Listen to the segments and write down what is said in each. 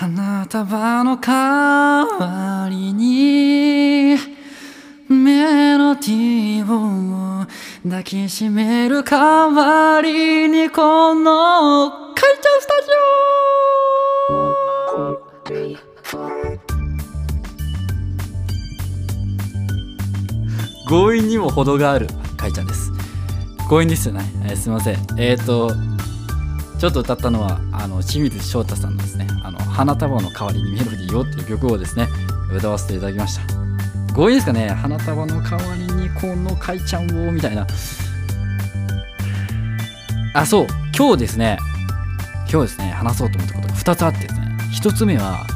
花束の代わりにメロディーを抱きしめる代わりにこのカイちゃんスタジオ。強引にも程があるカイちゃんです。強引ですよね、えー、すいません。えっ、ー、とちょっと歌ったのはあの清水翔太さんのですね「あの花束の代わりにメロディーを」っていう曲をですね歌わせていただきました。強引ですかね花束の代わりにこのかいちゃんをみたいな。あそう今日ですね今日ですね話そうと思ったことが2つあってですね1つ目は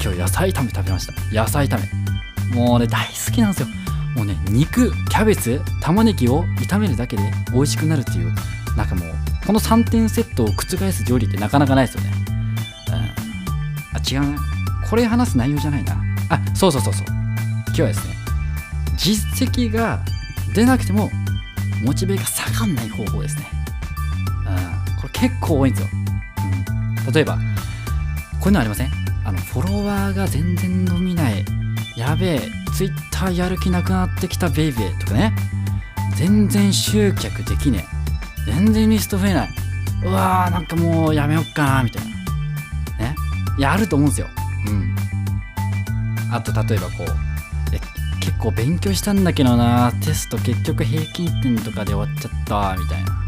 今日野菜炒め食べました。野菜炒め。もうね大好きなんですよ。もうね肉キャベツ玉ねぎを炒めるだけで美味しくなるっていうなんかもうこの3点セットを覆す料理ってなかなかないですよね。うん、あ、違うな。これ話す内容じゃないな。あ、そうそうそうそう。今日はですね、実績が出なくても、モチベが下がんない方法ですね。うん、これ結構多いんですよ。うん、例えば、こういうのありません？あの、フォロワーが全然伸びない。やべえ、ツイッターやる気なくなってきたベイベーとかね。全然集客できねえ。全然リスト増えない。うわー、なんかもうやめよっかな、みたいな。ね。いや、あると思うんですよ。うん。あと、例えばこう、え結構勉強したんだけどな、テスト結局平均点とかで終わっちゃった、みたいな。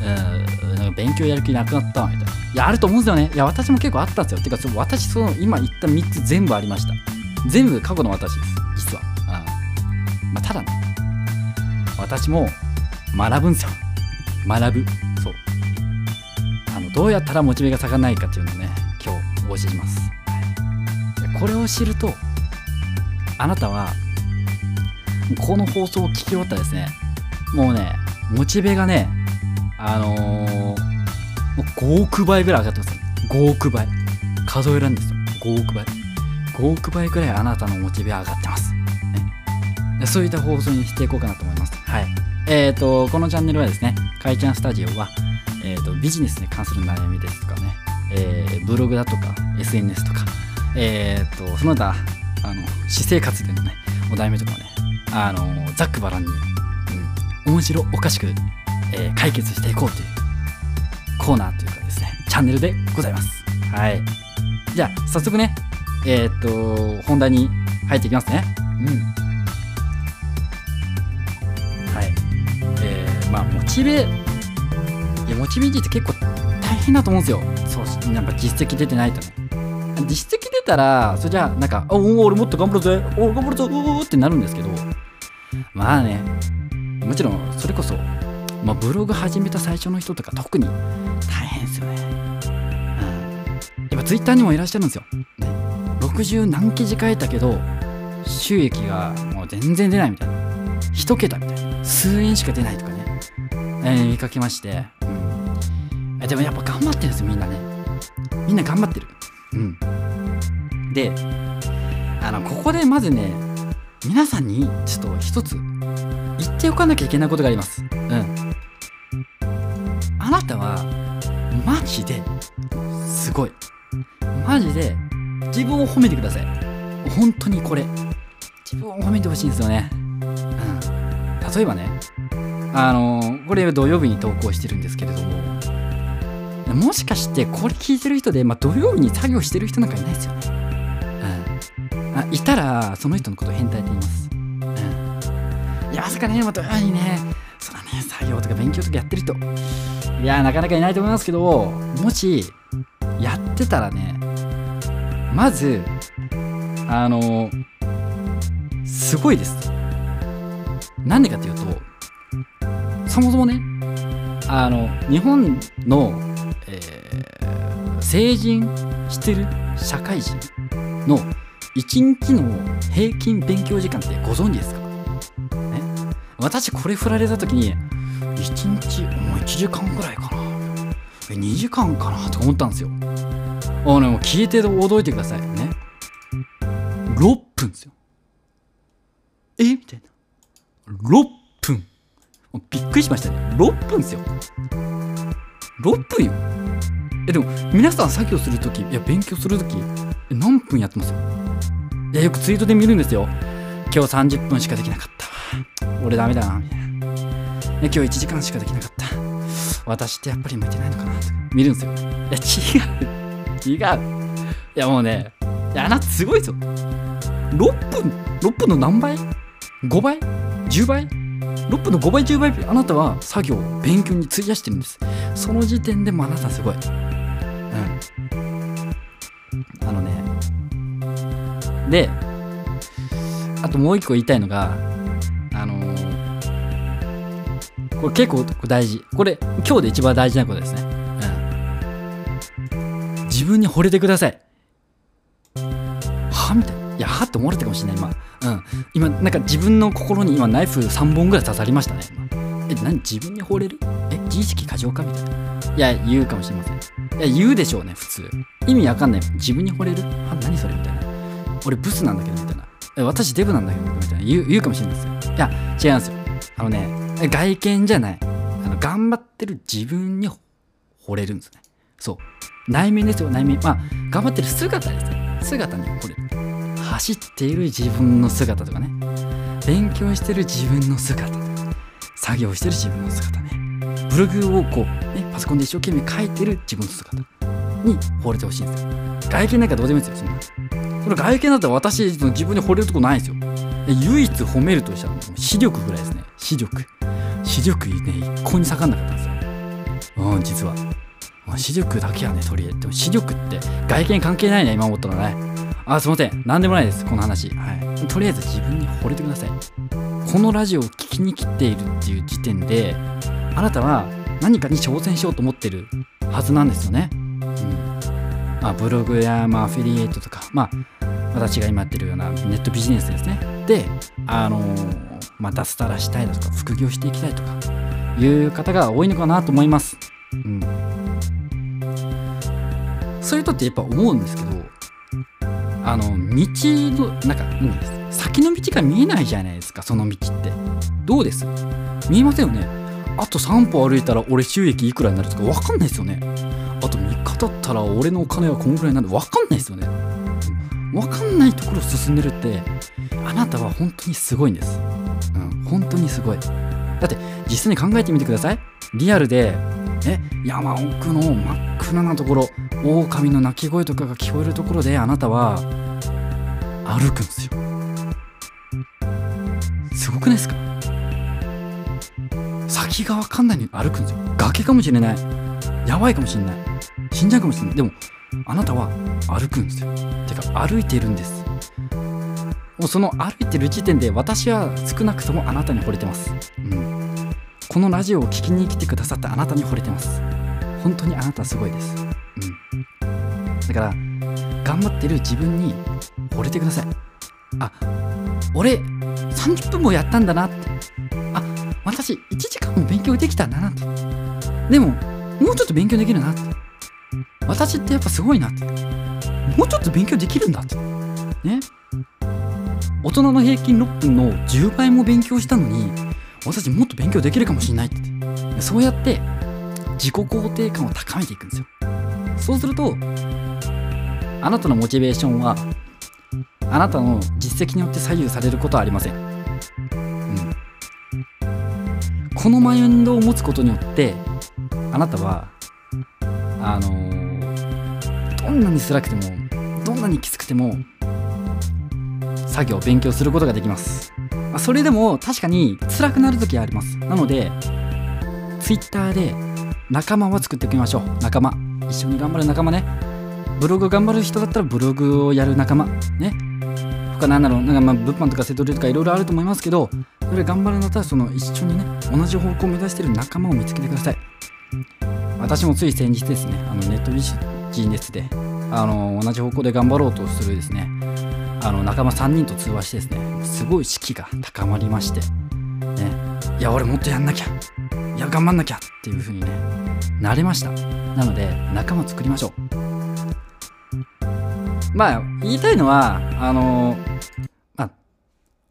うん、なんか勉強やる気なくなった、みたいな。いや、あると思うんですよね。いや、私も結構あったんですよ。てか、私、その、今言った3つ全部ありました。全部過去の私です、実は。あまあ、ただね、私も学ぶんですよ。学ぶ。そう。あのどうやったらモチベが下がらないかっていうのをね今日お教えします、はい、これを知るとあなたはこの放送を聞き終わったらですねもうねモチベがねあのー、もう5億倍ぐらい上がってます5億倍。数えらんですよ。5億倍。5億倍ぐらいあなたのモチベ上がってます、ね、そういった放送にしていこうかなと思います。はい。えっ、ー、と、このチャンネルはですね、かいちゃんスタジオは、え、ー、と、ビジネスに関する悩みですとかね、えー、ブログだとか、SNS とか、えっ、と、その他、あの、私生活でのね、お題目とかね、あの、ざっくばらんに、うん、面白おかしく、え解決していこうというコーナーというかですね、チャンネルでございます。はい。じゃあ、早速ね、えっ、と、本題に入っていきますね。うん。チベいやモチベ維持って結構大変だと思うんですよ。そうやっぱ実績出てないとね。実績出たらそれじゃあなんか「おお俺もっと頑張るぜ。お頑張るぞ。おお」ってなるんですけど。まあね。もちろんそれこそ、まあ、ブログ始めた最初の人とか特に大変ですよね、うん、やっぱツイッターにもいらっしゃるんですよ、ね、60何記事書いたけど収益がもう全然出ないみたいな。1桁みたいな。数円しか出ないとか。ねえー、見かけまして、うん、でもやっぱ頑張ってるんですよみんなね。みんな頑張ってる。うん。であのここでまずね皆さんにちょっと一つ言っておかなきゃいけないことがあります。うん。あなたはマジですごい。マジで自分を褒めてください。本当にこれ。自分を褒めてほしいんですよね。うん。例えばねあのこれ土曜日に投稿してるんですけれどももしかしてこれ聞いてる人で、まあ、土曜日に作業してる人なんかいないですよね、うん、あいたらその人のことを変態って言います、うん、いやまさかね、まあ、土曜日にね。そらね作業とか勉強とかやってる人。いやなかなかいないと思いますけどもしやってたらねまずあのすごいです。なんでかっていうとそもそもねあの日本の、えー、成人してる社会人の1日の平均勉強時間ってご存知ですか、ね、私これ振られた時に1日もう1時間ぐらいかな。2時間かなと思ったんですよ。あの、もう聞いて驚いてください。ね。6分ですよ。え？みたいな。6分びっくりしました。ね。6分ですよ。6分よ。えでも皆さん作業するときいや勉強するとき何分やってます？いやよくツイートで見るんですよ。今日30分しかできなかった。わ俺ダメだなみたいな、今日1時間しかできなかった。私ってやっぱり向いてないのかなって見るんですよ。いや違う。違う。いやもうねいやあなたすごいですよ。6分6分の何倍 ?5 倍 ?10 倍？6分の5倍10倍あなたは作業勉強に費やしてるんです。その時点でもあなたすごい。うん。あのね。であともう一個言いたいのがあのー、これ結構大事。これ今日で一番大事なことですね、うん、自分に惚れてください。いやはって思われたかもしれない今うん。今なんか自分の心に今ナイフ3本ぐらい刺さりましたねえ何？自分に惚れる？え自意識過剰かみたいな。いや言うかもしれません。いや言うでしょうね普通。意味わかんない。自分に惚れる？あ何それ？みたいな。俺ブスなんだけどみたいな。え私デブなんだけどみたいな。言う言うかもしれないですよいや違うんですよ。あのね外見じゃない。あの頑張ってる自分に惚れるんですね。そう。内面ですよ内面。まあ頑張ってる姿ですね。姿に惚れる。走っている自分の姿とかね。勉強してる自分の姿。作業してる自分の姿ね。ブログをこう、ね、パソコンで一生懸命書いてる自分の姿に惚れてほしいんですよ。外見なんかどうでもいいですよそんな。それ外見だったら私自分に惚れるとこないんですよ。唯一褒めるとしたら視力ぐらいですね。視力。視力ね一向に下がんなかったんですよ。うん実は。視力だけはね取り入れて視力って外見関係ないね今思ったらねあ、すいません。何でもないです。この話。はい。とりあえず自分に惚れてください。このラジオを聴きに来ているっていう時点で、あなたは何かに挑戦しようと思ってるはずなんですよね。うん。まあ、ブログや、まあ、アフィリエイトとか、まあ、私が今やってるようなネットビジネスですね。で、あのー、まあ、脱サラしたいとか、副業していきたいとか、いう方が多いのかなと思います。うん。そういう人ってやっぱ思うんですけど、あの道のなんかうん先の道が見えないじゃないですかその道って。どうです？見えませんよね。あと3歩歩いたら俺収益いくらになるとか分かんないですよね。あと3日経ったら俺のお金はこんぐらいなんで分かんないですよね。分かんないところを進んでるってあなたは本当にすごいんです。うん本当にすごい。だって実際に考えてみてください。リアルでえ山奥の真っ暗なところ狼の鳴き声とかが聞こえるところであなたは歩くんですよ。すごくないですか？先が分かんないのに歩くんですよ。崖かもしれない。やばいかもしれない。死んじゃうかもしれない。でもあなたは歩くんですよ。てか歩いてるんです。もうその歩いてる時点で私は少なくともあなたに惚れてます、うん、このラジオを聴きに来てくださったあなたに惚れてます。本当にあなたすごいです。から頑張ってる自分に惚れてください。あ俺30分もやったんだなって。あ私1時間も勉強できたんだなって。でももうちょっと勉強できるなって。私ってやっぱすごいなって。もうちょっと勉強できるんだって。ね。大人の平均6分の10倍も勉強したのに私もっと勉強できるかもしれないって。そうやって自己肯定感を高めていくんですよ。そうするとあなたのモチベーションはあなたの実績によって左右されることはありません、うん、このマインドを持つことによってあなたはあのー、どんなに辛くてもどんなにきつくても作業勉強することができます、ま、それでも確かに辛くなる時はあります。なので Twitter で仲間は作っておきましょう。仲間。一緒に頑張る仲間ね。ブログ頑張る人だったらブログをやる仲間。ね。他なんだろう。なんかまあ物販とかセトリとかいろいろあると思いますけどそれ頑張るんだったらその一緒にね同じ方向を目指してる仲間を見つけてください。私もつい先日ですねあのネットビジネスであの同じ方向で頑張ろうとするですねあの仲間3人と通話してですねすごい士気が高まりましてね。いや俺もっとやんなきゃ。いや頑張んなきゃっていう風にねなれました。なので仲間作りましょう。まあ言いたいのはあのまあ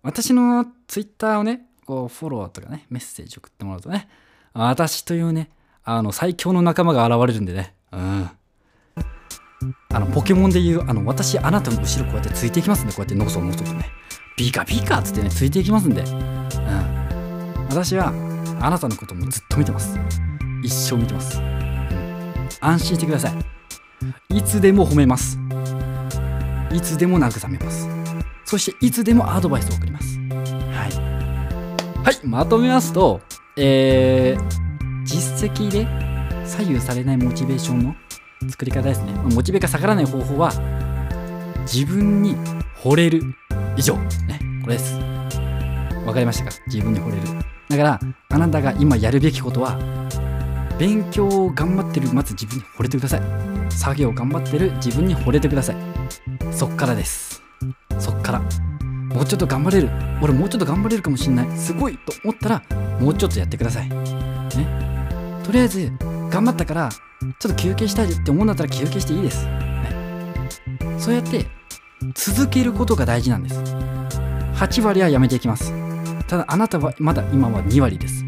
私のツイッターをねこうフォローとかねメッセージ送ってもらうとね私というねあの最強の仲間が現れるんでね。うん。あのポケモンでいうあの私あなたの後ろこうやってついていきますんでこうやってのそのそとね。ビカビカっつってねついていきますんで、うん、私はあなたのこともずっと見てます。一生見てます、安心してください。いつでも褒めます。いつでも慰めます。そしていつでもアドバイスを送ります。はい。はいまとめますとえー、実績で左右されないモチベーションの作り方ですね。モチベが下がらない方法は自分に惚れる。以上。ね。これです。わかりましたか？自分に惚れる。だからあなたが今やるべきことは勉強を頑張ってる。まず自分に惚れてください。作業を頑張ってる。自分に惚れてくださいそっからです。そっから。もうちょっと頑張れる。俺もうちょっと頑張れるかもしんない。すごいと思ったらもうちょっとやってください。ね。とりあえず頑張ったからちょっと休憩したいって思うんだったら休憩していいです、ね、そうやって続けることが大事なんです。8割はやめていきます。ただあなたはまだ今は2割です。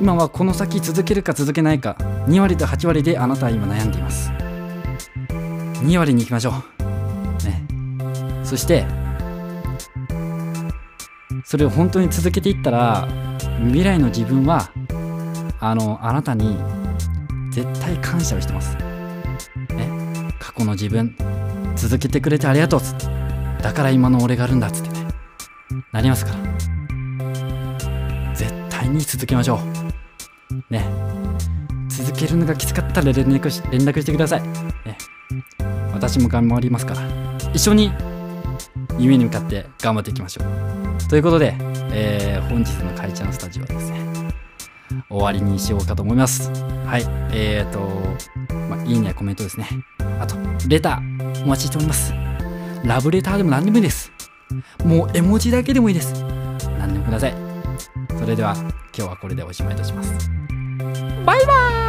今はこの先続けるか続けないか2割と8割であなたは今悩んでいます。2割に行きましょう。ね。そしてそれを本当に続けていったら未来の自分はあのあなたに絶対感謝をしてます、ね、過去の自分続けてくれてありがとうっつって。だから今の俺があるんだっつってね。なりますから。絶対に続けましょう。ね。続けるのがきつかったら連絡し連絡してください、ね、私も頑張りますから一緒に夢に向かって頑張っていきましょう。ということで、えー、本日のかいちゃんスタジオはですね終わりにしようかと思います。はいえーと、まあ、いいねコメントですね。あとレターお待ちしております。ラブレターでも何でもいいです。もう絵文字だけでもいいです。何でもください。それでは今日はこれでおしまいいたします。バイバーイ